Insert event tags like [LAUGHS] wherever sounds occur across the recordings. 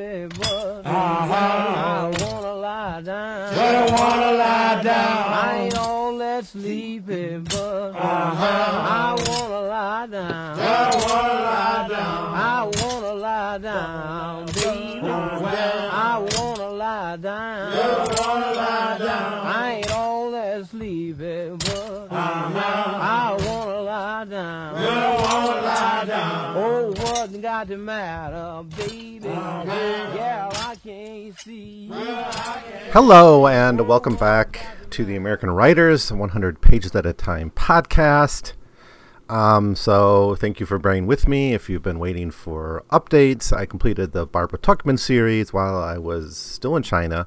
sleepy, but Uh-huh. I wanna lie down. But I wanna lie down. I ain't all that sleepy, but Uh-huh. I wanna lie down. But I wanna lie down. I wanna lie down, baby. I wanna lie down. I wanna lie down. I ain't all that sleepy, but Uh-huh. I wanna lie down. I wanna lie down. Oh, what's got the matter, baby? Hello, and welcome back to the American Writers 100 Pages at a Time podcast. Um, so, thank you for bearing with me. If you've been waiting for updates, I completed the Barbara Tuchman series while I was still in China,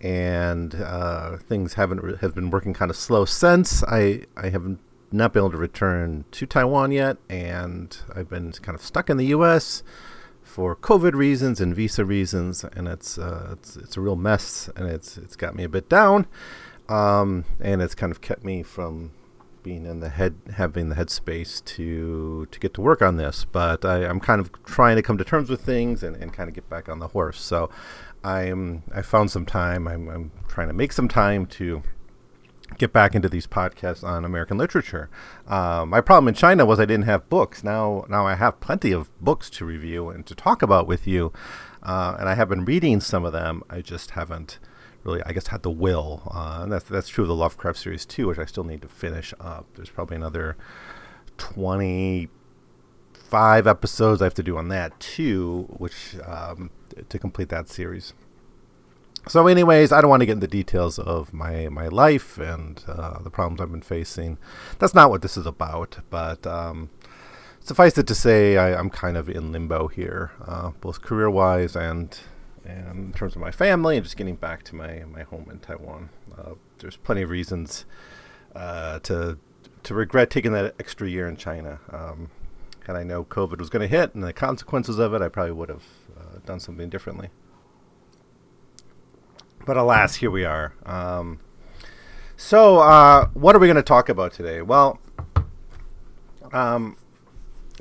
and uh, things haven't have been working kind of slow since. I I haven't not been able to return to Taiwan yet, and I've been kind of stuck in the U.S for COVID reasons and visa reasons, and it's uh, it's it's a real mess, and it's it's got me a bit down, um, and it's kind of kept me from being in the head having the headspace to to get to work on this. But I, I'm kind of trying to come to terms with things and, and kind of get back on the horse. So I'm I found some time. I'm I'm trying to make some time to get back into these podcasts on American literature. Uh, my problem in China was I didn't have books. Now, now I have plenty of books to review and to talk about with you, uh, and I have been reading some of them. I just haven't really, I guess, had the will. Uh, and that's that's true of the Lovecraft series too, which I still need to finish up. There's probably another twenty five episodes I have to do on that too, which um, to complete that series. So, anyways, I don't want to get into details of my my life and uh, the problems I've been facing. That's not what this is about. But um, suffice it to say, I, I'm kind of in limbo here, uh, both career wise and and in terms of my family, and just getting back to my my home in Taiwan. Uh, there's plenty of reasons uh, to to regret taking that extra year in China. Um, had I know COVID was going to hit and the consequences of it, I probably would have uh, done something differently but alas, here we are. Um, so, uh, what are we going to talk about today? Well, um,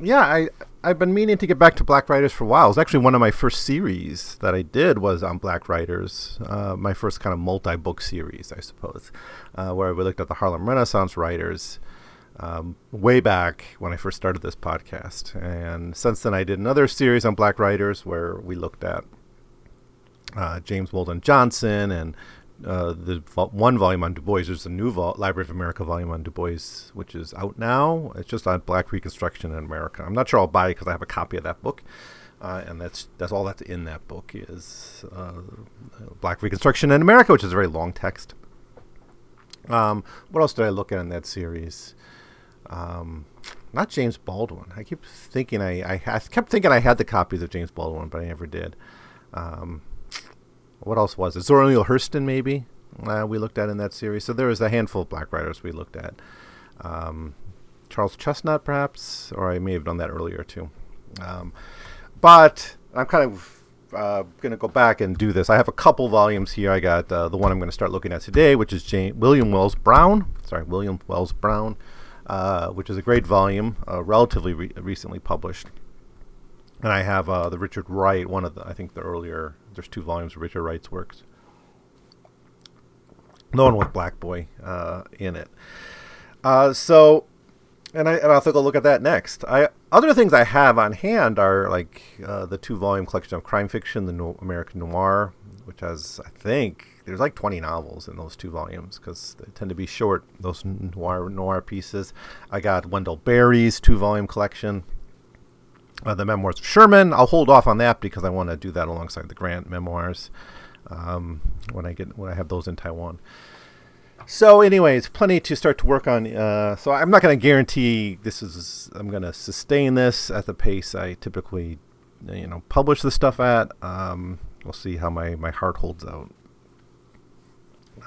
yeah, I I've been meaning to get back to Black Writers for a while. It was actually one of my first series that I did was on Black Writers. Uh, my first kind of multi-book series, I suppose, uh, where we looked at the Harlem Renaissance writers. Um, way back when I first started this podcast, and since then I did another series on Black Writers where we looked at uh, James Weldon Johnson and uh, the vo- one volume on Du Bois. There's a new vol- Library of America volume on Du Bois, which is out now. It's just on Black Reconstruction in America. I'm not sure I'll buy it because I have a copy of that book, uh, and that's that's all that's in that book is uh, Black Reconstruction in America, which is a very long text. Um, what else did I look at in that series? Um, not James Baldwin. I keep thinking I, I, ha- kept thinking I had the copies of James Baldwin, but I never did. Um, what else was it? Zora Neale Hurston, maybe uh, we looked at in that series. So there was a handful of black writers we looked at. Um, Charles Chesnutt, perhaps, or I may have done that earlier too. Um, but I'm kind of uh, going to go back and do this. I have a couple volumes here. I got uh, the one I'm going to start looking at today, which is Jane, William Wells Brown. Sorry, William Wells Brown, uh, which is a great volume, uh, relatively re- recently published. And I have uh, the Richard Wright, one of the, I think the earlier, there's two volumes of Richard Wright's works. The one with Black Boy uh, in it. Uh, so, and, I, and I'll take a look at that next. I Other things I have on hand are like uh, the two volume collection of crime fiction, the no- American Noir, which has, I think, there's like 20 novels in those two volumes because they tend to be short, those noir, noir pieces. I got Wendell Berry's two volume collection uh, the memoirs of Sherman. I'll hold off on that because I want to do that alongside the Grant memoirs um, when I get when I have those in Taiwan. So, anyways, plenty to start to work on. Uh, so, I'm not going to guarantee this is. I'm going to sustain this at the pace I typically, you know, publish the stuff at. Um, we'll see how my my heart holds out.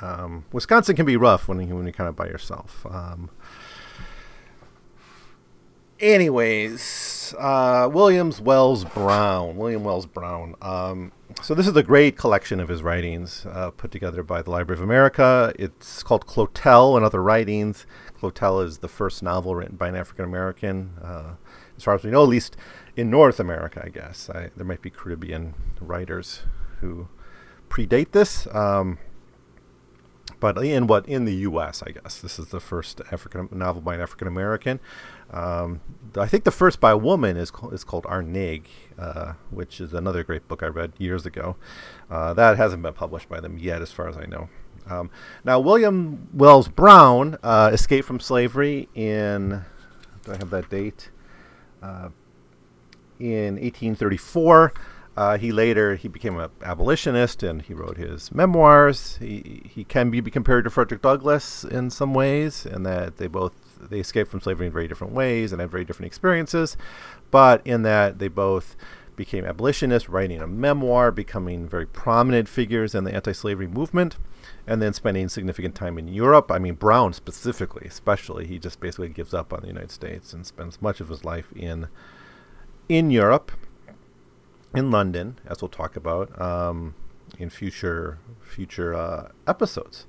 Um, Wisconsin can be rough when you when you're kind of by yourself. Um, anyways, uh, Williams Wells Brown. William Wells Brown. Um, so this is a great collection of his writings uh, put together by the Library of America. It's called Clotel and Other Writings. Clotel is the first novel written by an African American, uh, as far as we know, at least in North America, I guess. I, there might be Caribbean writers who predate this. Um, but in what in the U.S., I guess this is the first African novel by an African American. Um, I think the first by a woman is is called Our Nig, uh, which is another great book I read years ago. Uh, that hasn't been published by them yet, as far as I know. Um, now, William Wells Brown uh, escaped from slavery in. Do I have that date? Uh, in 1834. Uh, he later he became an abolitionist and he wrote his memoirs. He he can be compared to Frederick Douglass in some ways, in that they both they escaped from slavery in very different ways and had very different experiences, but in that they both became abolitionists, writing a memoir, becoming very prominent figures in the anti-slavery movement, and then spending significant time in Europe. I mean, Brown specifically, especially, he just basically gives up on the United States and spends much of his life in in Europe in London, as we'll talk about um, in future future uh, episodes.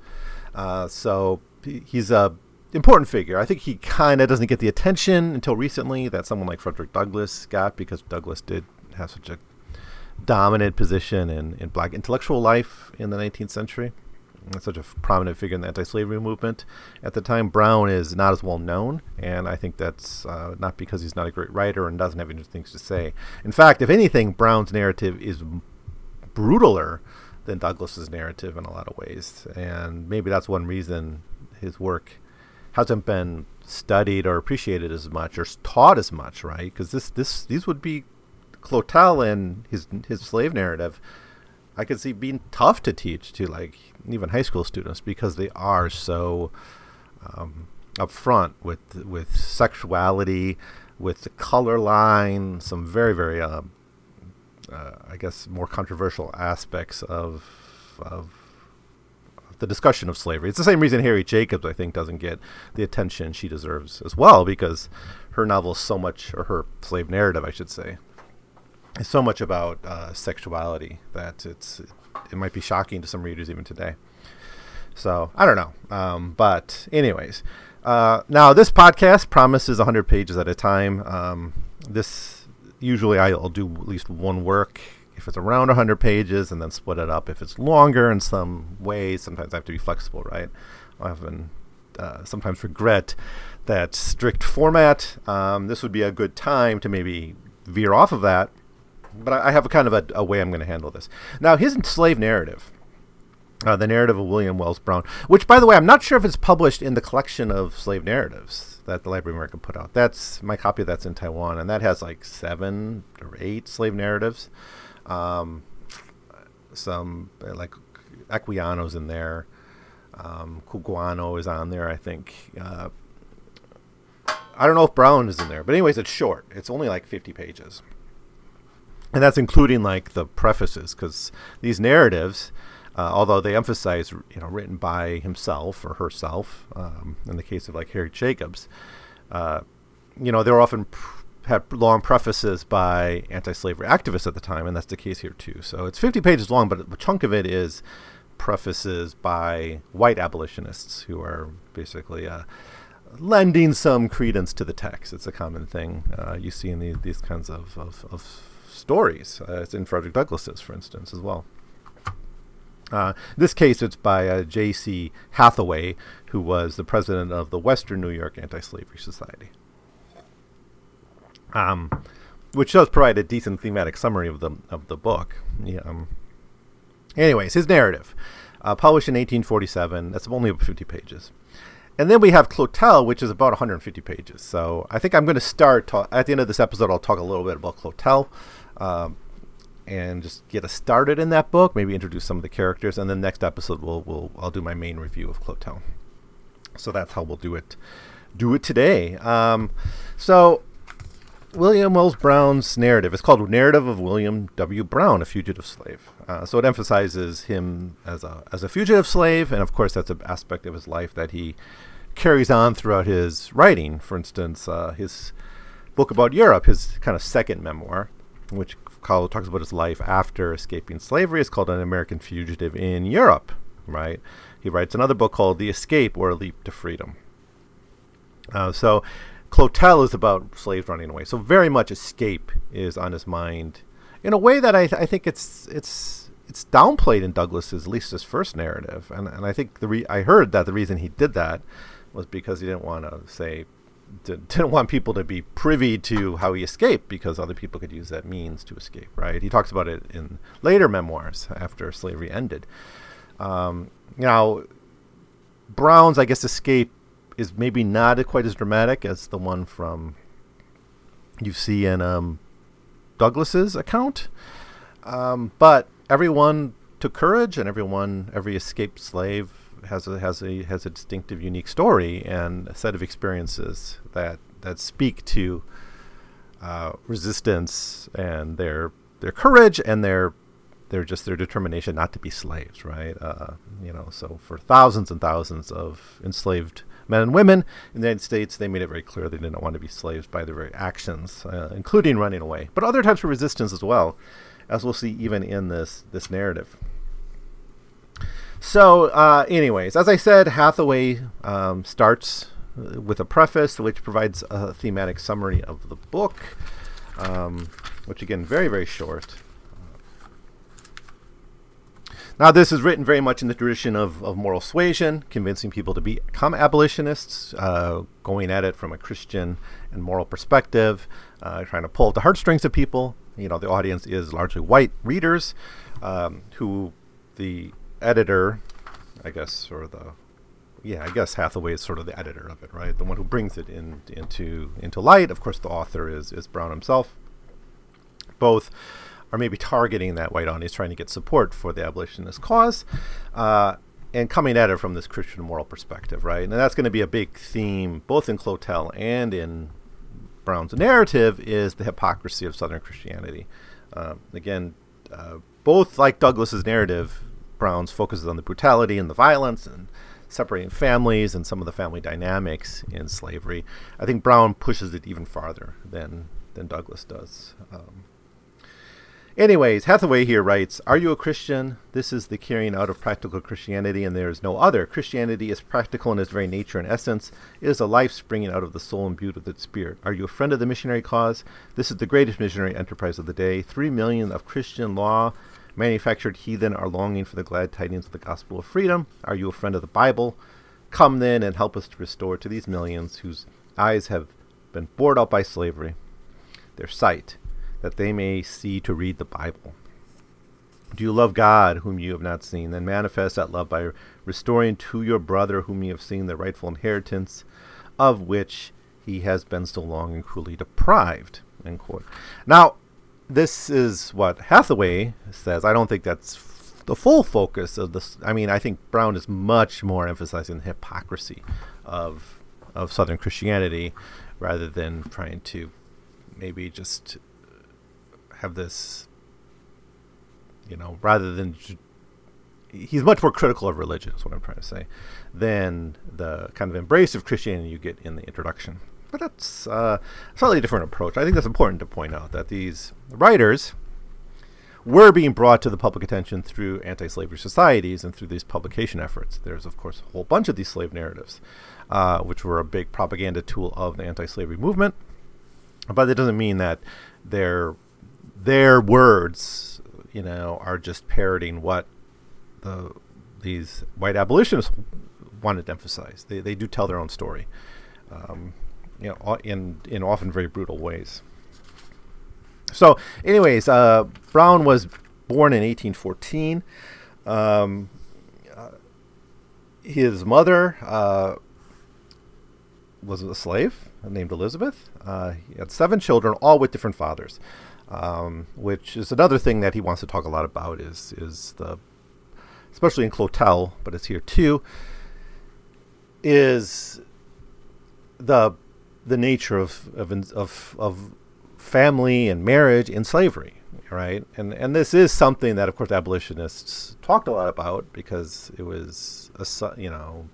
Uh, so he's a important figure. I think he kind of doesn't get the attention until recently that someone like Frederick Douglass got because Douglass did have such a dominant position in, in black intellectual life in the 19th century. such a prominent figure in the anti-slavery movement at the time. Brown is not as well known, and I think that's uh, not because he's not a great writer and doesn't have any things to say. In fact, if anything, Brown's narrative is brutaler than Douglass's narrative in a lot of ways, and maybe that's one reason his work hasn't been studied or appreciated as much or taught as much, right? Because this this these would be Clotel and his his slave narrative. I could see being tough to teach to like even high school students because they are so um, upfront with with sexuality, with the color line, some very very uh, uh, I guess more controversial aspects of of the discussion of slavery. It's the same reason Harriet Jacobs, I think, doesn't get the attention she deserves as well, because her novel is so much, or her slave narrative, I should say, is so much about uh, sexuality that it's it might be shocking to some readers even today. So I don't know, um, but anyways, uh, now this podcast promises 100 pages at a time. Um, this usually I'll do at least one work if it's around 100 pages and then split it up if it's longer in some ways sometimes i have to be flexible right? I often uh, sometimes regret that strict format um, this would be a good time to maybe veer off of that but i, I have a kind of a, a way i'm going to handle this. Now his slave narrative uh, the narrative of william wells brown which by the way i'm not sure if it's published in the collection of slave narratives that the library of america put out. That's my copy of that's in taiwan and that has like seven or eight slave narratives um, some like Equiano's in there. Um, Cugoano is on there, I think. Uh, I don't know if Brown is in there, but anyways, it's short. It's only like 50 pages, and that's including like the prefaces, because these narratives, uh, although they emphasize you know written by himself or herself, um, in the case of like Harry Jacobs, uh, you know they're often pr- had long prefaces by anti-slavery activists at the time, and that's the case here too. So it's 50 pages long, but a chunk of it is prefaces by white abolitionists who are basically uh, lending some credence to the text. It's a common thing uh, you see in these, these kinds of, of, of stories. Uh, it's in Frederick Douglass's, for instance, as well. Uh, this case, it's by uh, J.C. Hathaway, who was the president of the Western New York Anti-Slavery Society um, which does provide a decent thematic summary of the of the book. Yeah, um, anyways, his narrative, uh, published in 1847. That's only about 50 pages. And then we have Clotel, which is about 150 pages. So I think I'm going to start ta- at the end of this episode. I'll talk a little bit about Clotel, um, and just get us started in that book. Maybe introduce some of the characters, and then next episode we'll, we'll I'll do my main review of Clotel. So that's how we'll do it. Do it today. Um, so William Wells Brown's narrative. It's called Narrative of William W. Brown, a Fugitive Slave. Uh, so it emphasizes him as a as a fugitive slave, and of course that's an aspect of his life that he carries on throughout his writing. For instance, uh, his book about Europe, his kind of second memoir, which talks about his life after escaping slavery, is called An American Fugitive in Europe. Right? He writes another book called The Escape or A Leap to Freedom. Uh, so Clotel is about slaves running away. So very much escape is on his mind, in a way that I, th- I think it's it's it's downplayed in Douglass's at least his first narrative, and and I think the re- I heard that the reason he did that was because he didn't want to say [LAUGHS] didn't want people to be privy to how he escaped because other people could use that means to escape. Right? He talks about it in later memoirs after slavery ended. Um, now, Brown's I guess escape is maybe not quite as dramatic as the one from you see in um, Douglass's account, um, but everyone took courage, and everyone, every escaped slave has a has a has a distinctive, unique story and a set of experiences that that speak to uh, resistance and their their courage and their their just their determination not to be slaves, right? Uh, you know, so for thousands and thousands of enslaved men and women in the United States, they made it very clear they didn't want to be slaves by their very actions, uh, including running away, but other types of resistance as well, as we'll see even in this this narrative. So, uh, anyways, as I said, Hathaway um, starts with a preface which provides a thematic summary of the book, um, which again, very, very short. Now, this is written very much in the tradition of, of moral suasion, convincing people to become abolitionists, uh, going at it from a Christian and moral perspective, uh, trying to pull the heartstrings of people. You know, the audience is largely white readers um, who the editor, I guess, or the yeah, I guess Hathaway is sort of the editor of it, right? The one who brings it in into into light. Of course, the author is is Brown himself. Both are maybe targeting that white audience, trying to get support for the abolitionist cause, uh, and coming at it from this Christian moral perspective, right? And that's going to be a big theme, both in Clotel and in Brown's narrative, is the hypocrisy of Southern Christianity. Uh, again, uh, both like Douglass's narrative, Brown's focuses on the brutality and the violence and separating families and some of the family dynamics in slavery. I think Brown pushes it even farther than than Douglass does. Um, anyways, Hathaway here writes, "Are you a Christian? This is the carrying out of practical Christianity, and there is no other. Christianity is practical in its very nature and essence. It is a life springing out of the soul imbued with its spirit. Are you a friend of the missionary cause? This is the greatest missionary enterprise of the day. Three million of Christian law." Manufactured heathen are longing for the glad tidings of the gospel of freedom. Are you a friend of the Bible? Come then and help us to restore to these millions whose eyes have been bored out by slavery their sight, that they may see to read the Bible. Do you love God, whom you have not seen? Then manifest that love by restoring to your brother, whom you have seen, the rightful inheritance of which he has been so long and cruelly deprived. End quote. Now, this is what Hathaway says. I don't think that's the full focus of this. I mean, I think Brown is much more emphasizing the hypocrisy of of Southern Christianity rather than trying to maybe just have this, you know, rather than. He's much more critical of religion, is what I'm trying to say, than the kind of embrace of Christianity you get in the introduction. But that's uh, a slightly different approach. I think that's important to point out that these writers were being brought to the public attention through anti-slavery societies and through these publication efforts. There's, of course, a whole bunch of these slave narratives, uh, which were a big propaganda tool of the anti-slavery movement. But that doesn't mean that their their words, you know, are just parroting what the these white abolitionists wanted to emphasize. They they do tell their own story. Um, you know, in in often very brutal ways. So, anyways, uh, Brown was born in 1814. Um, uh, his mother uh, was a slave named Elizabeth. Uh, he had seven children, all with different fathers, um, which is another thing that he wants to talk a lot about. Is is the especially in Clotel, but it's here too. Is the the nature of of of, of family and marriage in slavery, right? And and this is something that, of course, abolitionists talked a lot about because it was a you know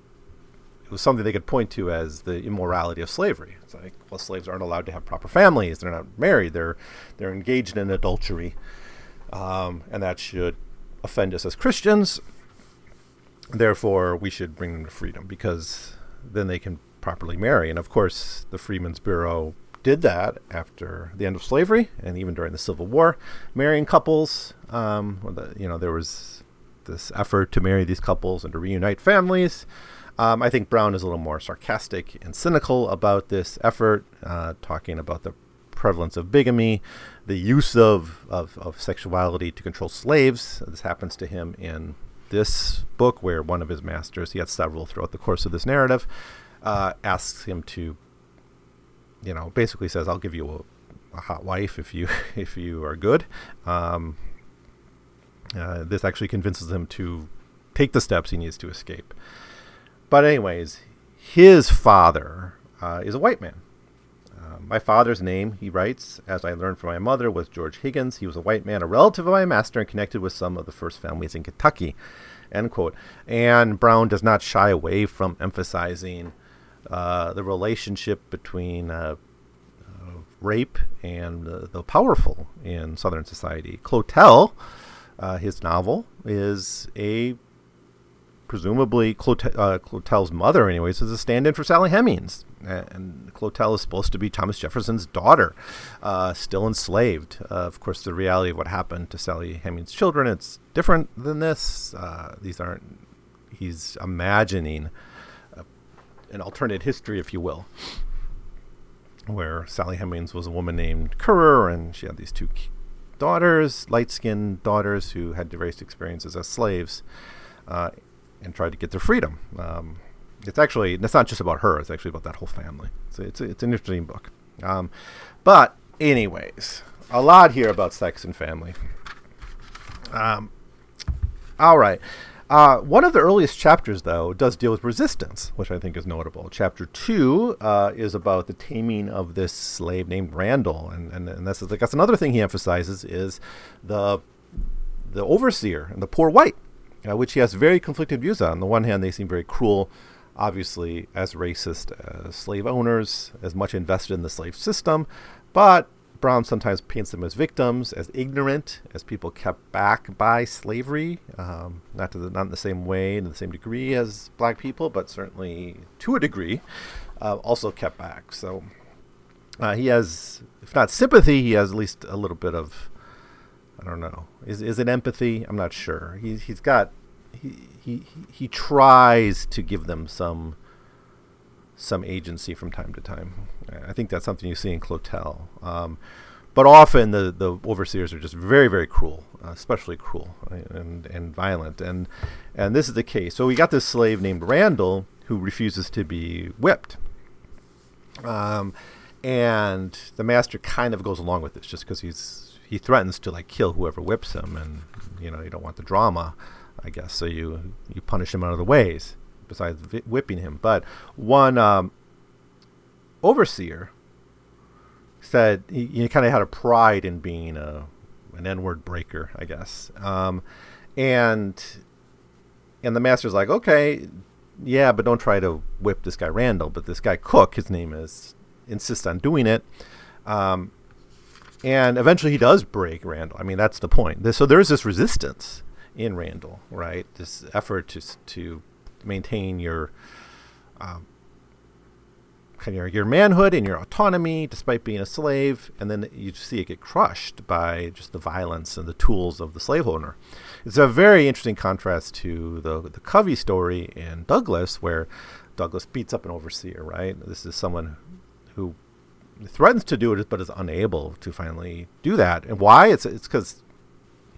it was something they could point to as the immorality of slavery. Like, well, slaves aren't allowed to have proper families; they're not married; they're they're engaged in adultery, um, and that should offend us as Christians. Therefore, we should bring them to freedom because then they can properly marry. And of course, the Freedmen's Bureau did that after the end of slavery and even during the Civil War, marrying couples. Um, you know, there was this effort to marry these couples and to reunite families. Um, I think Brown is a little more sarcastic and cynical about this effort, uh, talking about the prevalence of bigamy, the use of, of, of, sexuality to control slaves. This happens to him in this book, where one of his masters, he had several throughout the course of this narrative, uh, asks him to, you know, basically says, "I'll give you a, a hot wife if you [LAUGHS] if you are good." Um, uh, this actually convinces him to take the steps he needs to escape. But anyways, his father uh, is a white man. Uh, my father's name, he writes, as I learned from my mother, was George Higgins. He was a white man, a relative of my master, and connected with some of the first families in Kentucky. End quote. And Brown does not shy away from emphasizing uh, the relationship between uh, uh, rape and the powerful in Southern society. Clotel, uh, his novel, is a presumably Clotel, uh, Clotel's mother, anyways, is a stand-in for Sally Hemings, and Clotel is supposed to be Thomas Jefferson's daughter, uh, still enslaved. Uh, of course, the reality of what happened to Sally Hemings' children it's different than this. Uh, these aren't. He's imagining uh, an alternate history, if you will, where Sally Hemings was a woman named Currer, and she had these two daughters, light-skinned daughters, who had various experiences as slaves. Uh, and tried to get their freedom. Um, it's actually it's not just about her; it's actually about that whole family. So it's it's an interesting book. Um, but anyways, a lot here about sex and family. Um, all right. Uh, one of the earliest chapters, though, does deal with resistance, which I think is notable. Chapter two uh, is about the taming of this slave named Randall, and and, and that's that's another thing he emphasizes is the the overseer and the poor white uh, which he has very conflicted views on. On the one hand, they seem very cruel, obviously as racist as slave owners, as much invested in the slave system, but Brown sometimes paints them as victims, as ignorant, as people kept back by slavery, um, not to the, not in the same way, in the same degree as black people, but certainly to a degree, uh, also kept back. So uh, he has, if not sympathy, he has at least a little bit of I don't know. Is is it empathy? I'm not sure. He's he's got he he he tries to give them some some agency from time to time. I think that's something you see in Clotel. Um, but often the, the overseers are just very very cruel, uh, especially cruel and and violent. And and this is the case. So we got this slave named Randall who refuses to be whipped. Um, and the master kind of goes along with this just because he's he threatens to like kill whoever whips him, and you know you don't want the drama, I guess. So you you punish him in other ways besides vi- whipping him. But one um, overseer said he, he kind of had a pride in being a an N-word breaker, I guess. Um, and and the master's like, okay, yeah, but don't try to whip this guy Randall. But this guy Cook, his name is, insists on doing it. Um, and eventually he does break Randall. I mean, that's the point. So there is this resistance in Randall, right? This effort to to maintain your um, kind of your your manhood and your autonomy despite being a slave, and then you see it get crushed by just the violence and the tools of the slave owner. It's a very interesting contrast to the the Covey story in Douglass, where Douglass beats up an overseer, right? This is someone who threatens to do it, but is unable to finally do that. And why? It's it's because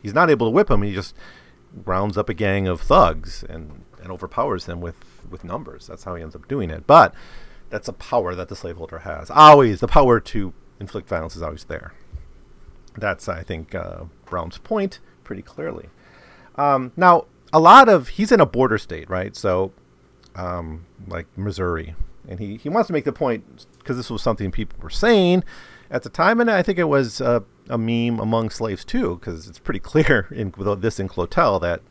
he's not able to whip him. He just rounds up a gang of thugs and and overpowers them with with numbers. That's how he ends up doing it. But that's a power that the slaveholder has. Always the power to inflict violence is always there. That's I think uh, Brown's point pretty clearly. Um, now a lot of he's in a border state, right? So um, like Missouri, and he, he wants to make the point because this was something people were saying at the time, and I think it was a meme among slaves too, because it's pretty clear [LAUGHS] in this in Clotel that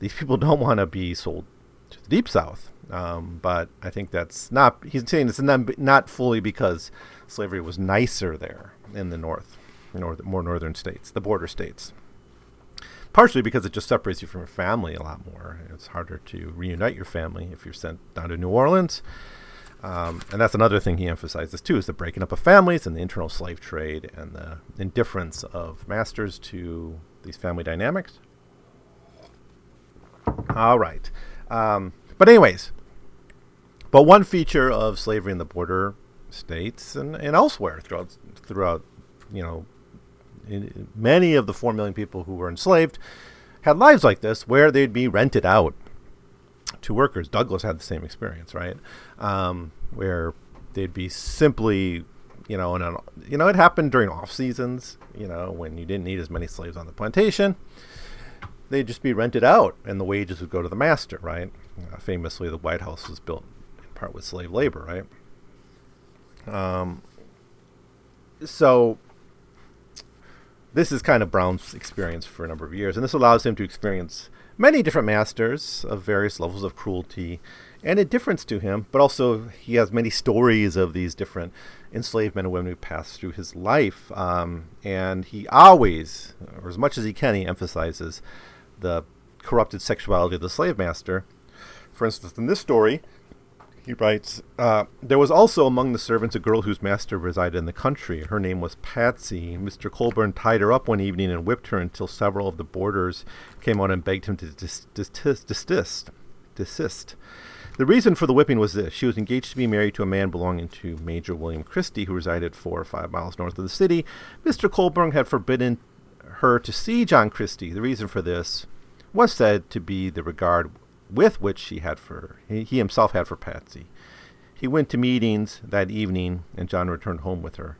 these people don't want to be sold to the deep south. Um, but I think that's not. He's saying it's not, not fully because slavery was nicer there in the north, north, more northern states, the border states. Partially because it just separates you from your family a lot more. It's harder to reunite your family if you're sent down to New Orleans Um, and that's another thing he emphasizes too: is the breaking up of families and the internal slave trade and the indifference of masters to these family dynamics. All right, um, but anyways, but one feature of slavery in the border states and, and elsewhere throughout throughout you know in, many of the four million people who were enslaved had lives like this where they'd be rented out to workers. Douglass had the same experience, right? Um, where they'd be simply, you know, and you know, it happened during off seasons, you know, when you didn't need as many slaves on the plantation. They'd just be rented out, and the wages would go to the master, right? Uh, famously, the White House was built in part with slave labor, right? Um, so this is kind of Brown's experience for a number of years, and this allows him to experience many different masters of various levels of cruelty and indifference to him, but also he has many stories of these different enslaved men and women who passed through his life. Um, and he always, or as much as he can, he emphasizes the corrupted sexuality of the slave master. For instance, in this story, he writes, uh, There was also among the servants a girl whose master resided in the country. Her name was Patsy. Mr. Colburn tied her up one evening and whipped her until several of the boarders came out and begged him to dis- desist, desist. desist. The reason for the whipping was this she was engaged to be married to a man belonging to Major William Christie, who resided four or five miles north of the city. Mr. Colburn had forbidden her to see John Christie. The reason for this was said to be the regard with which he had for he, he himself had for Patsy. He went to meetings that evening, and John returned home with her.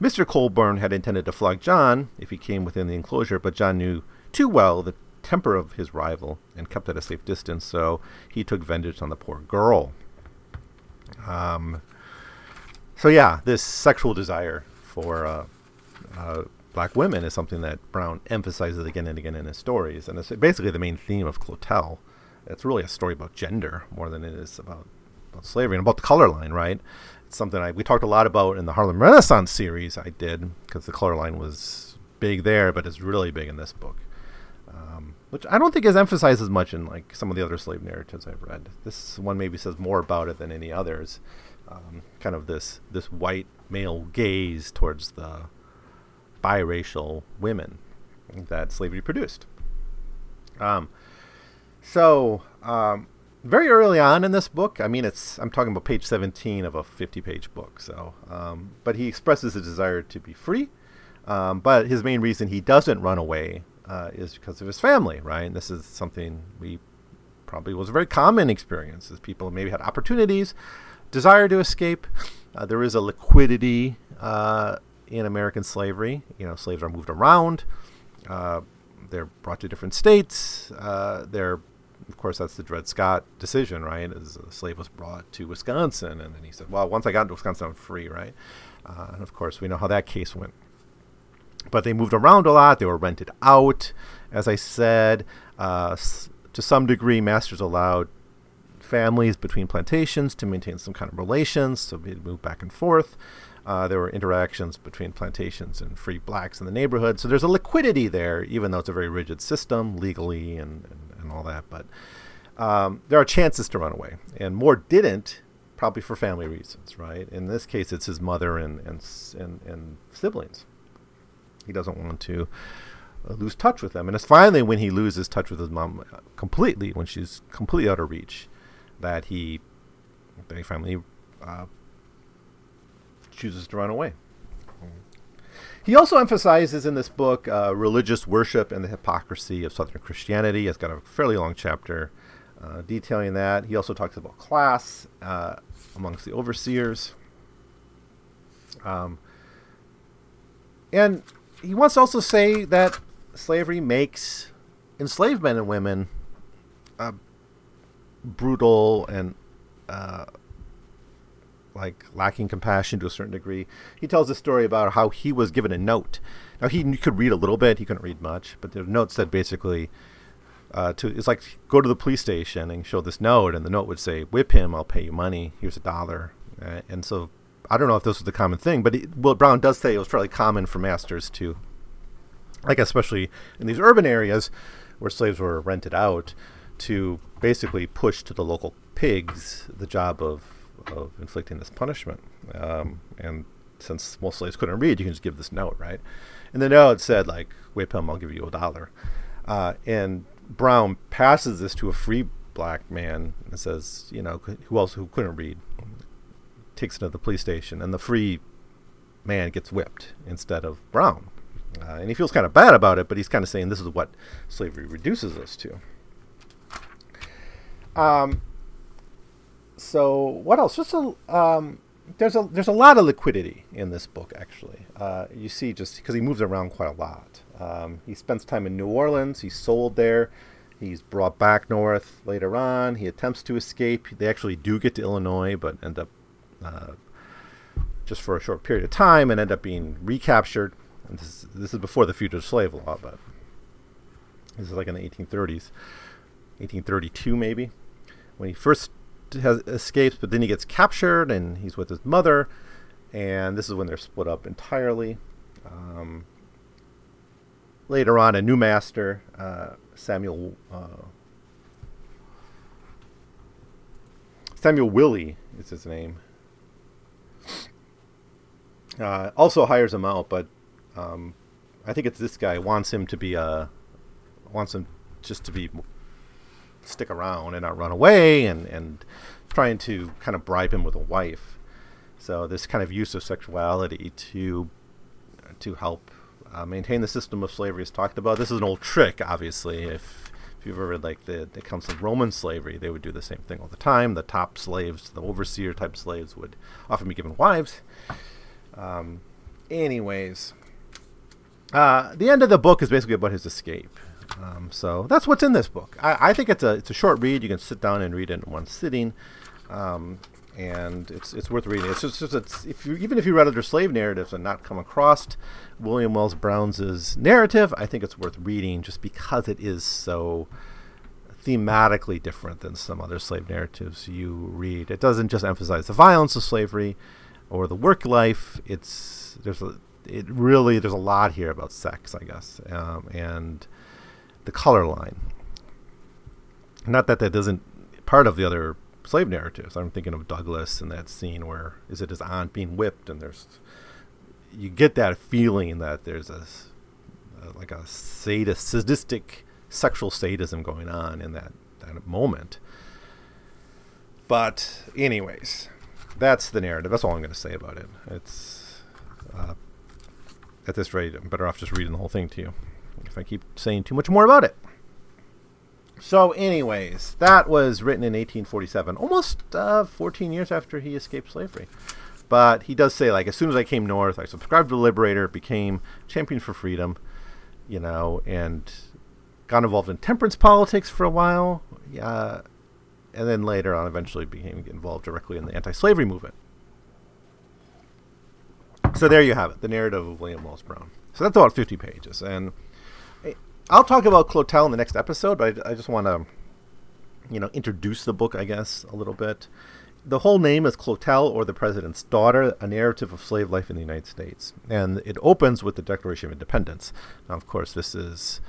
Mr. Colburn had intended to flog John if he came within the enclosure, but John knew too well the temper of his rival and kept at a safe distance, so he took vengeance on the poor girl. Um, so yeah, this sexual desire for uh, uh, black women is something that Brown emphasizes again and again in his stories, and it's basically the main theme of Clotel it's really a story about gender more than it is about, about slavery and about the color line, right? It's something I we talked a lot about in the Harlem Renaissance series I did because the color line was big there, but it's really big in this book, um, which I don't think is emphasized as much in like some of the other slave narratives I've read. This one maybe says more about it than any others. Um, kind of this this white male gaze towards the biracial women that slavery produced. Um, so, um, very early on in this book, I mean, it's I'm talking about page 17 of a 50-page book. So, um, but he expresses a desire to be free. Um, but his main reason he doesn't run away uh, is because of his family, right? And this is something we probably was a very common experience as people maybe had opportunities, desire to escape. Uh, there is a liquidity uh, in American slavery. You know, slaves are moved around. Uh, they're brought to different states. Uh, they're of course, that's the Dred Scott decision, right? As a slave was brought to Wisconsin, and then he said, "Well, once I got to Wisconsin, I'm free," right? Uh, and of course, we know how that case went. But they moved around a lot. They were rented out, as I said. Uh, to some degree, masters allowed families between plantations to maintain some kind of relations, so they'd move back and forth. Uh, there were interactions between plantations and free blacks in the neighborhood. So there's a liquidity there, even though it's a very rigid system legally and and all that. But um, there are chances to run away, and Moore didn't, probably for family reasons, right? In this case, it's his mother and and and, and siblings. He doesn't want to uh, lose touch with them, and it's finally when he loses touch with his mom uh, completely, when she's completely out of reach, that he that he finally uh, chooses to run away. He also emphasizes in this book uh, religious worship and the hypocrisy of Southern Christianity. It's got a fairly long chapter uh, detailing that. He also talks about class uh, amongst the overseers. Um, and he wants to also say that slavery makes enslaved men and women uh, brutal and uh, like lacking compassion to a certain degree. He tells a story about how he was given a note. Now he could read a little bit, he couldn't read much, but the note said basically, uh, to it's like go to the police station and show this note, and the note would say, "Whip him, I'll pay you money. Here's a dollar." Uh, and so I don't know if this was the common thing, but it, well, Brown does say it was fairly common for masters to, like especially in these urban areas where slaves were rented out, to basically push to the local pigs the job of of inflicting this punishment. Um, and since most slaves couldn't read, you can just give this note, right? And the note said, like, whip him, I'll give you a dollar. Uh, and Brown passes this to a free black man and says, you know, who else who couldn't read, takes it to the police station, and the free man gets whipped instead of Brown. Uh, and he feels kind of bad about it, but he's kind of saying this is what slavery reduces us to. Um, so what else? Just a um, there's a there's a lot of liquidity in this book actually. Uh, you see just because he moves around quite a lot. Um, he spends time in New Orleans. He's sold there. He's brought back north later on. He attempts to escape. They actually do get to Illinois, but end up uh, just for a short period of time and end up being recaptured. And this, this is before the fugitive slave law, but this is like in the 1830s, 1832 maybe, when he first has escapes, but then he gets captured and he's with his mother, and this is when they're split up entirely. Um, later on, a new master, uh, Samuel uh, Samuel Willi is his name. Uh, also hires him out, but um, I think it's this guy wants him to be a wants him just to be stick around and not run away, and and trying to kind of bribe him with a wife. So this kind of use of sexuality to to help uh, maintain the system of slavery is talked about. This is an old trick, obviously. If if you've ever read like the the accounts of Roman slavery, they would do the same thing all the time. The top slaves, the overseer type slaves, would often be given wives. Um, anyways, uh, the end of the book is basically about his escape. Um, so that's what's in this book. I, I, think it's a it's a short read. You can sit down and read it in one sitting, um, and it's it's worth reading. It's just, just it's, if you even if you read other slave narratives and not come across William Wells Brown's narrative, I think it's worth reading just because it is so thematically different than some other slave narratives you read. It doesn't just emphasize the violence of slavery or the work life. It's there's a it really there's a lot here about sex, I guess, um, and the color line. Not that that isn't part of the other slave narratives. I'm thinking of Douglass and that scene where is it his aunt being whipped, and there's you get that feeling that there's a, a like a sadist, sadistic sexual sadism going on in that that moment. But anyways, that's the narrative. That's all I'm going to say about it. It's uh, at this rate, I'm better off just reading the whole thing to you if I keep saying too much more about it. So, anyways, that was written in 1847, almost uh, 14 years after he escaped slavery. But he does say, like, as soon as I came north, I subscribed to the Liberator, became champion for freedom, you know, and got involved in temperance politics for a while. Uh, and then later on, eventually became involved directly in the anti-slavery movement. So there you have it, the narrative of William Wells Brown. So that's about 50 pages, and I'll talk about Clotel in the next episode, but I, I just want to, you know, introduce the book, I guess, a little bit. The whole name is Clotel or the President's Daughter, a narrative of slave life in the United States. And it opens with the Declaration of Independence. Now, of course, this is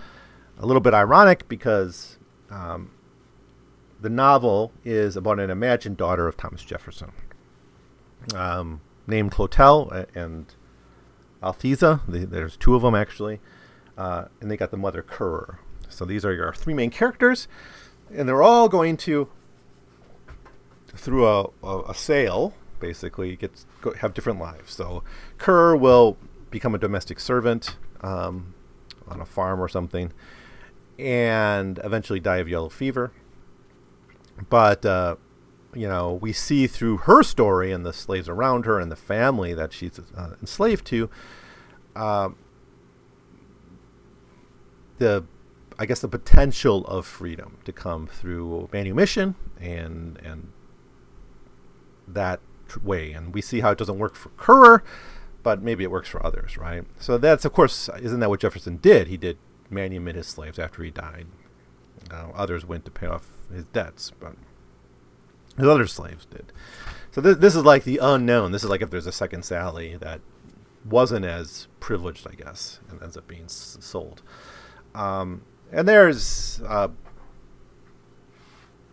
a little bit ironic because um, the novel is about an imagined daughter of Thomas Jefferson, um, named Clotel and Althesa. There's two of them, actually uh, and they got the mother Currer. So these are your three main characters, and they're all going to through a, a, a sale basically get have different lives. So Kerr will become a domestic servant um, on a farm or something, and eventually die of yellow fever. But uh, you know, we see through her story and the slaves around her and the family that she's uh, enslaved to, um, the I guess the potential of freedom to come through manumission and and that way. And we see how it doesn't work for Currer, but maybe it works for others, right? So that's of course isn't that what Jefferson did? He did manumit his slaves after he died. Uh, others went to pay off his debts, but his other slaves did. So this this is like the unknown. This is like if there's a second Sally that wasn't as privileged, I guess, and ends up being sold. Um, and there's uh,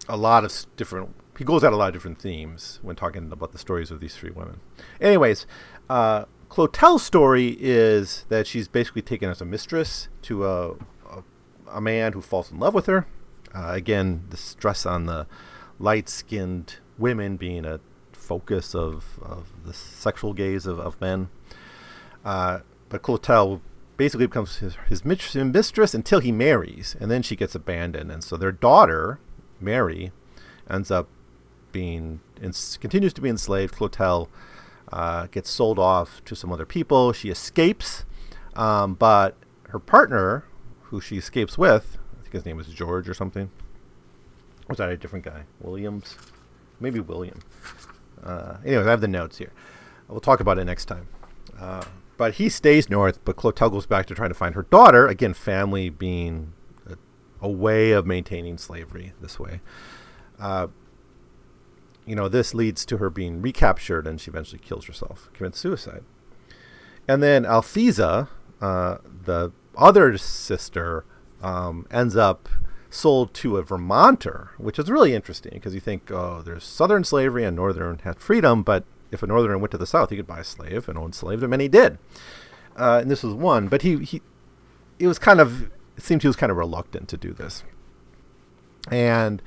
a lot of different he goes at a lot of different themes when talking about the stories of these three women. Anyways, uh, Clotel's story is that she's basically taken as a mistress to a, a, a man who falls in love with her. Uh, again, the stress on the light-skinned women being a focus of, of the sexual gaze of, of men. Uh, but Clotel basically becomes his, his mistress until he marries, and then she gets abandoned. And so their daughter, Mary, ends up being continues to be enslaved. Clotel uh, gets sold off to some other people. She escapes, um, but her partner, who she escapes with, I think his name is George or something. Was that a different guy? Williams, maybe William. Uh, anyways, I have the notes here. We'll talk about it next time. Uh, but he stays north, but Clotel goes back to trying to find her daughter. Again, family being a, a way of maintaining slavery this way. Uh, you know, this leads to her being recaptured, and she eventually kills herself, commits suicide. And then Althesa, uh, the other sister, um, ends up sold to a Vermonter, which is really interesting because you think, oh, there's Southern slavery and Northern had freedom, but if a Northerner went to the South, he could buy a slave and own slaves, and many did. Uh, and this was one, but he, he, it was kind of, it seemed he was kind of reluctant to do this. And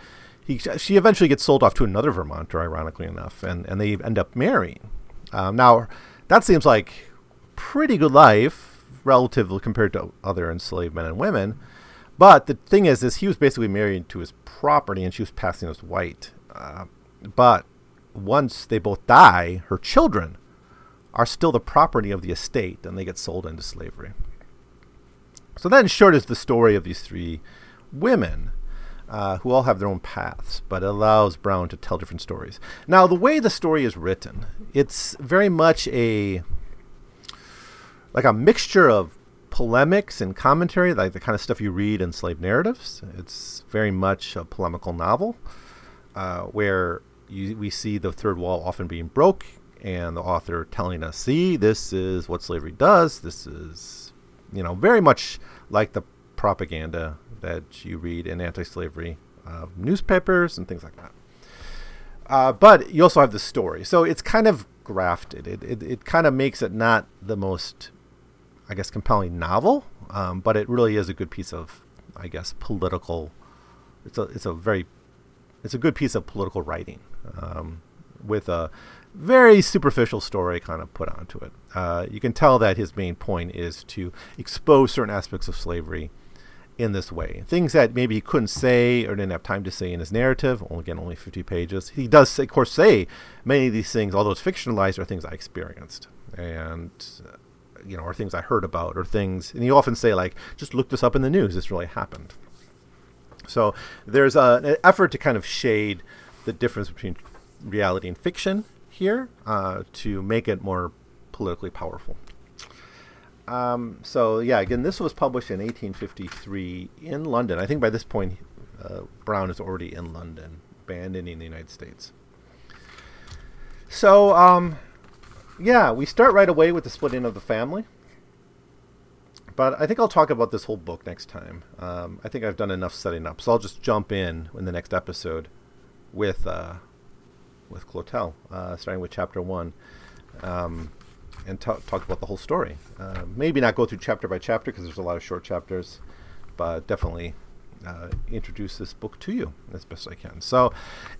he, she eventually gets sold off to another Vermonter, ironically enough, and, and they end up marrying. Um, now, that seems like pretty good life, relatively compared to other enslaved men and women. But the thing is, is he was basically married to his property, and she was passing as white. Uh, but once they both die, her children are still the property of the estate, and they get sold into slavery. So that, in short, is the story of these three women uh, who all have their own paths, but it allows Brown to tell different stories. Now, the way the story is written, it's very much a like a mixture of polemics and commentary, like the kind of stuff you read in slave narratives. It's very much a polemical novel uh, where you, we see the third wall often being broke, and the author telling us, "See, this is what slavery does. This is, you know, very much like the propaganda that you read in anti-slavery uh, newspapers and things like that. Uh, but you also have the story, so it's kind of grafted. It it, it kind of makes it not the most, I guess, compelling novel, um, but it really is a good piece of, I guess, political. It's a it's a very, it's a good piece of political writing, um, with a very superficial story kind of put onto it. Uh, you can tell that his main point is to expose certain aspects of slavery in this way. Things that maybe he couldn't say or didn't have time to say in his narrative. Again, only 50 pages. He does, of course, say many of these things, although it's fictionalized, are things I experienced and uh, you know, or things I heard about, or things. And you often say like, just look this up in the news. This really happened. So there's a, an effort to kind of shade the difference between reality and fiction here uh, to make it more politically powerful. Um, so yeah, again, this was published in 1853 in London. I think by this point, uh, Brown is already in London, abandoning the United States. So um, yeah, we start right away with the splitting of the family. But I think I'll talk about this whole book next time. Um, I think I've done enough setting up, so I'll just jump in in the next episode with uh, with Clotel, uh, starting with chapter one. Um, and t- talk about the whole story. Uh, maybe not go through chapter by chapter because there's a lot of short chapters, but definitely uh, introduce this book to you as best I can. So,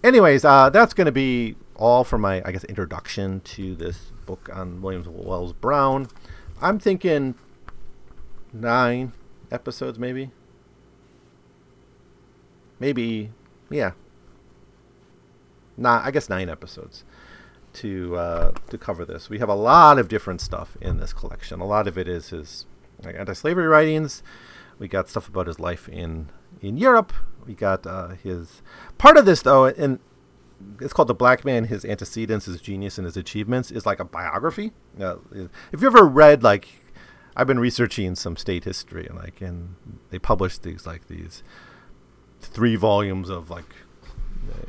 anyways, uh, that's going to be all for my, I guess, introduction to this book on Williams Wells Brown. I'm thinking nine episodes, maybe. Maybe, yeah. Nah, I guess nine episodes to uh, to cover this. We have a lot of different stuff in this collection. A lot of it is his like, anti-slavery writings. We got stuff about his life in in Europe. We got uh, his part of this though, and it's called the Black Man: His Antecedents, His Genius, and His Achievements. Is like a biography. Uh, if you ever read like, I've been researching some state history, and like, and they published these like these three volumes of like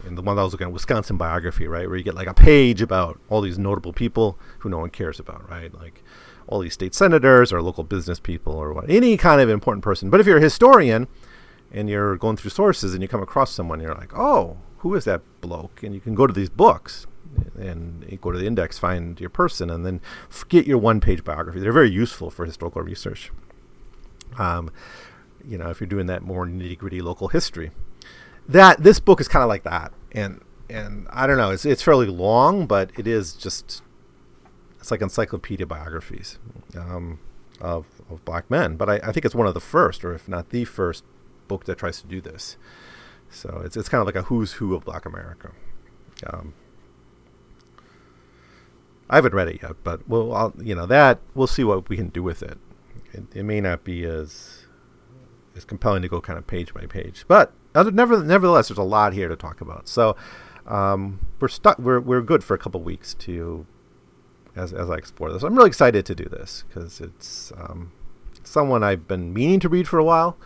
in the one that I was looking at, Wisconsin biography, right, where you get like a page about all these notable people who no one cares about, right, like all these state senators or local business people or what, any kind of important person. But if you're a historian and you're going through sources and you come across someone, you're like, oh, who is that bloke? And you can go to these books and go to the index, find your person, and then get your one-page biography. They're very useful for historical research. Um, you know, if you're doing that more nitty-gritty local history, that this book is kind of like that, and and I don't know, it's it's fairly long, but it is just it's like encyclopedia biographies um, of of black men. But I, I think it's one of the first, or if not the first, book that tries to do this. So it's it's kind of like a who's who of Black America. Um, I haven't read it yet, but we'll I'll, you know that we'll see what we can do with it. It, it may not be as as compelling to go kind of page by page, but never, nevertheless, there's a lot here to talk about. So um, we're stuck. We're we're good for a couple weeks to as as I explore this. I'm really excited to do this because it's um, someone I've been meaning to read for a while.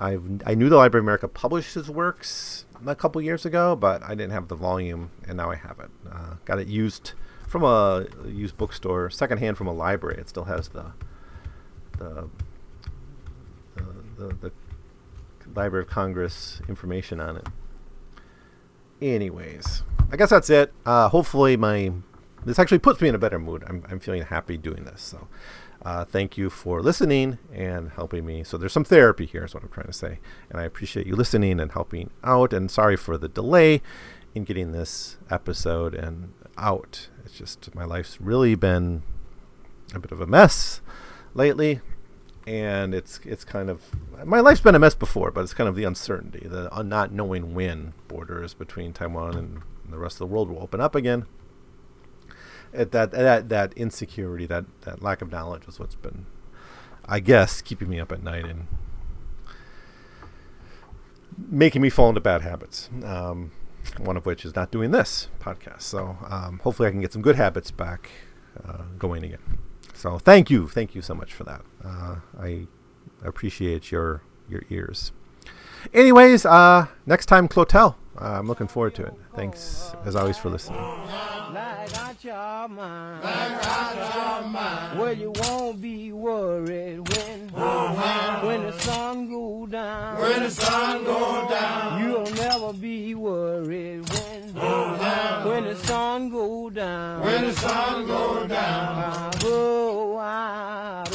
I've I knew the Library of America published his works a couple years ago, but I didn't have the volume, and now I have it. Uh, got it used from a used bookstore, secondhand from a library. It still has the the the, the, the Library of Congress information on it. Anyways, I guess that's it. Uh, hopefully, my this actually puts me in a better mood. I'm I'm feeling happy doing this. So, uh, thank you for listening and helping me. So there's some therapy here, is what I'm trying to say, and I appreciate you listening and helping out. And sorry for the delay in getting this episode and out. It's just my life's really been a bit of a mess lately and it's it's kind of my life's been a mess before, but it's kind of the uncertainty, the uh, not knowing when borders between Taiwan and the rest of the world will open up again. At that that that insecurity, that that lack of knowledge is what's been, I guess, keeping me up at night and making me fall into bad habits. Um, one of which is not doing this podcast. So um, hopefully, I can get some good habits back uh, going again. So thank you, thank you so much for that. Uh, I appreciate your your ears. Anyways, uh, next time Clotel. Uh, I'm looking forward to it. Thanks as always for listening. Like I your mind. Well, you won't be worried when when the sun go down. When the sun go down, You'll never be worried when when the sun go down. when the sun go Wow.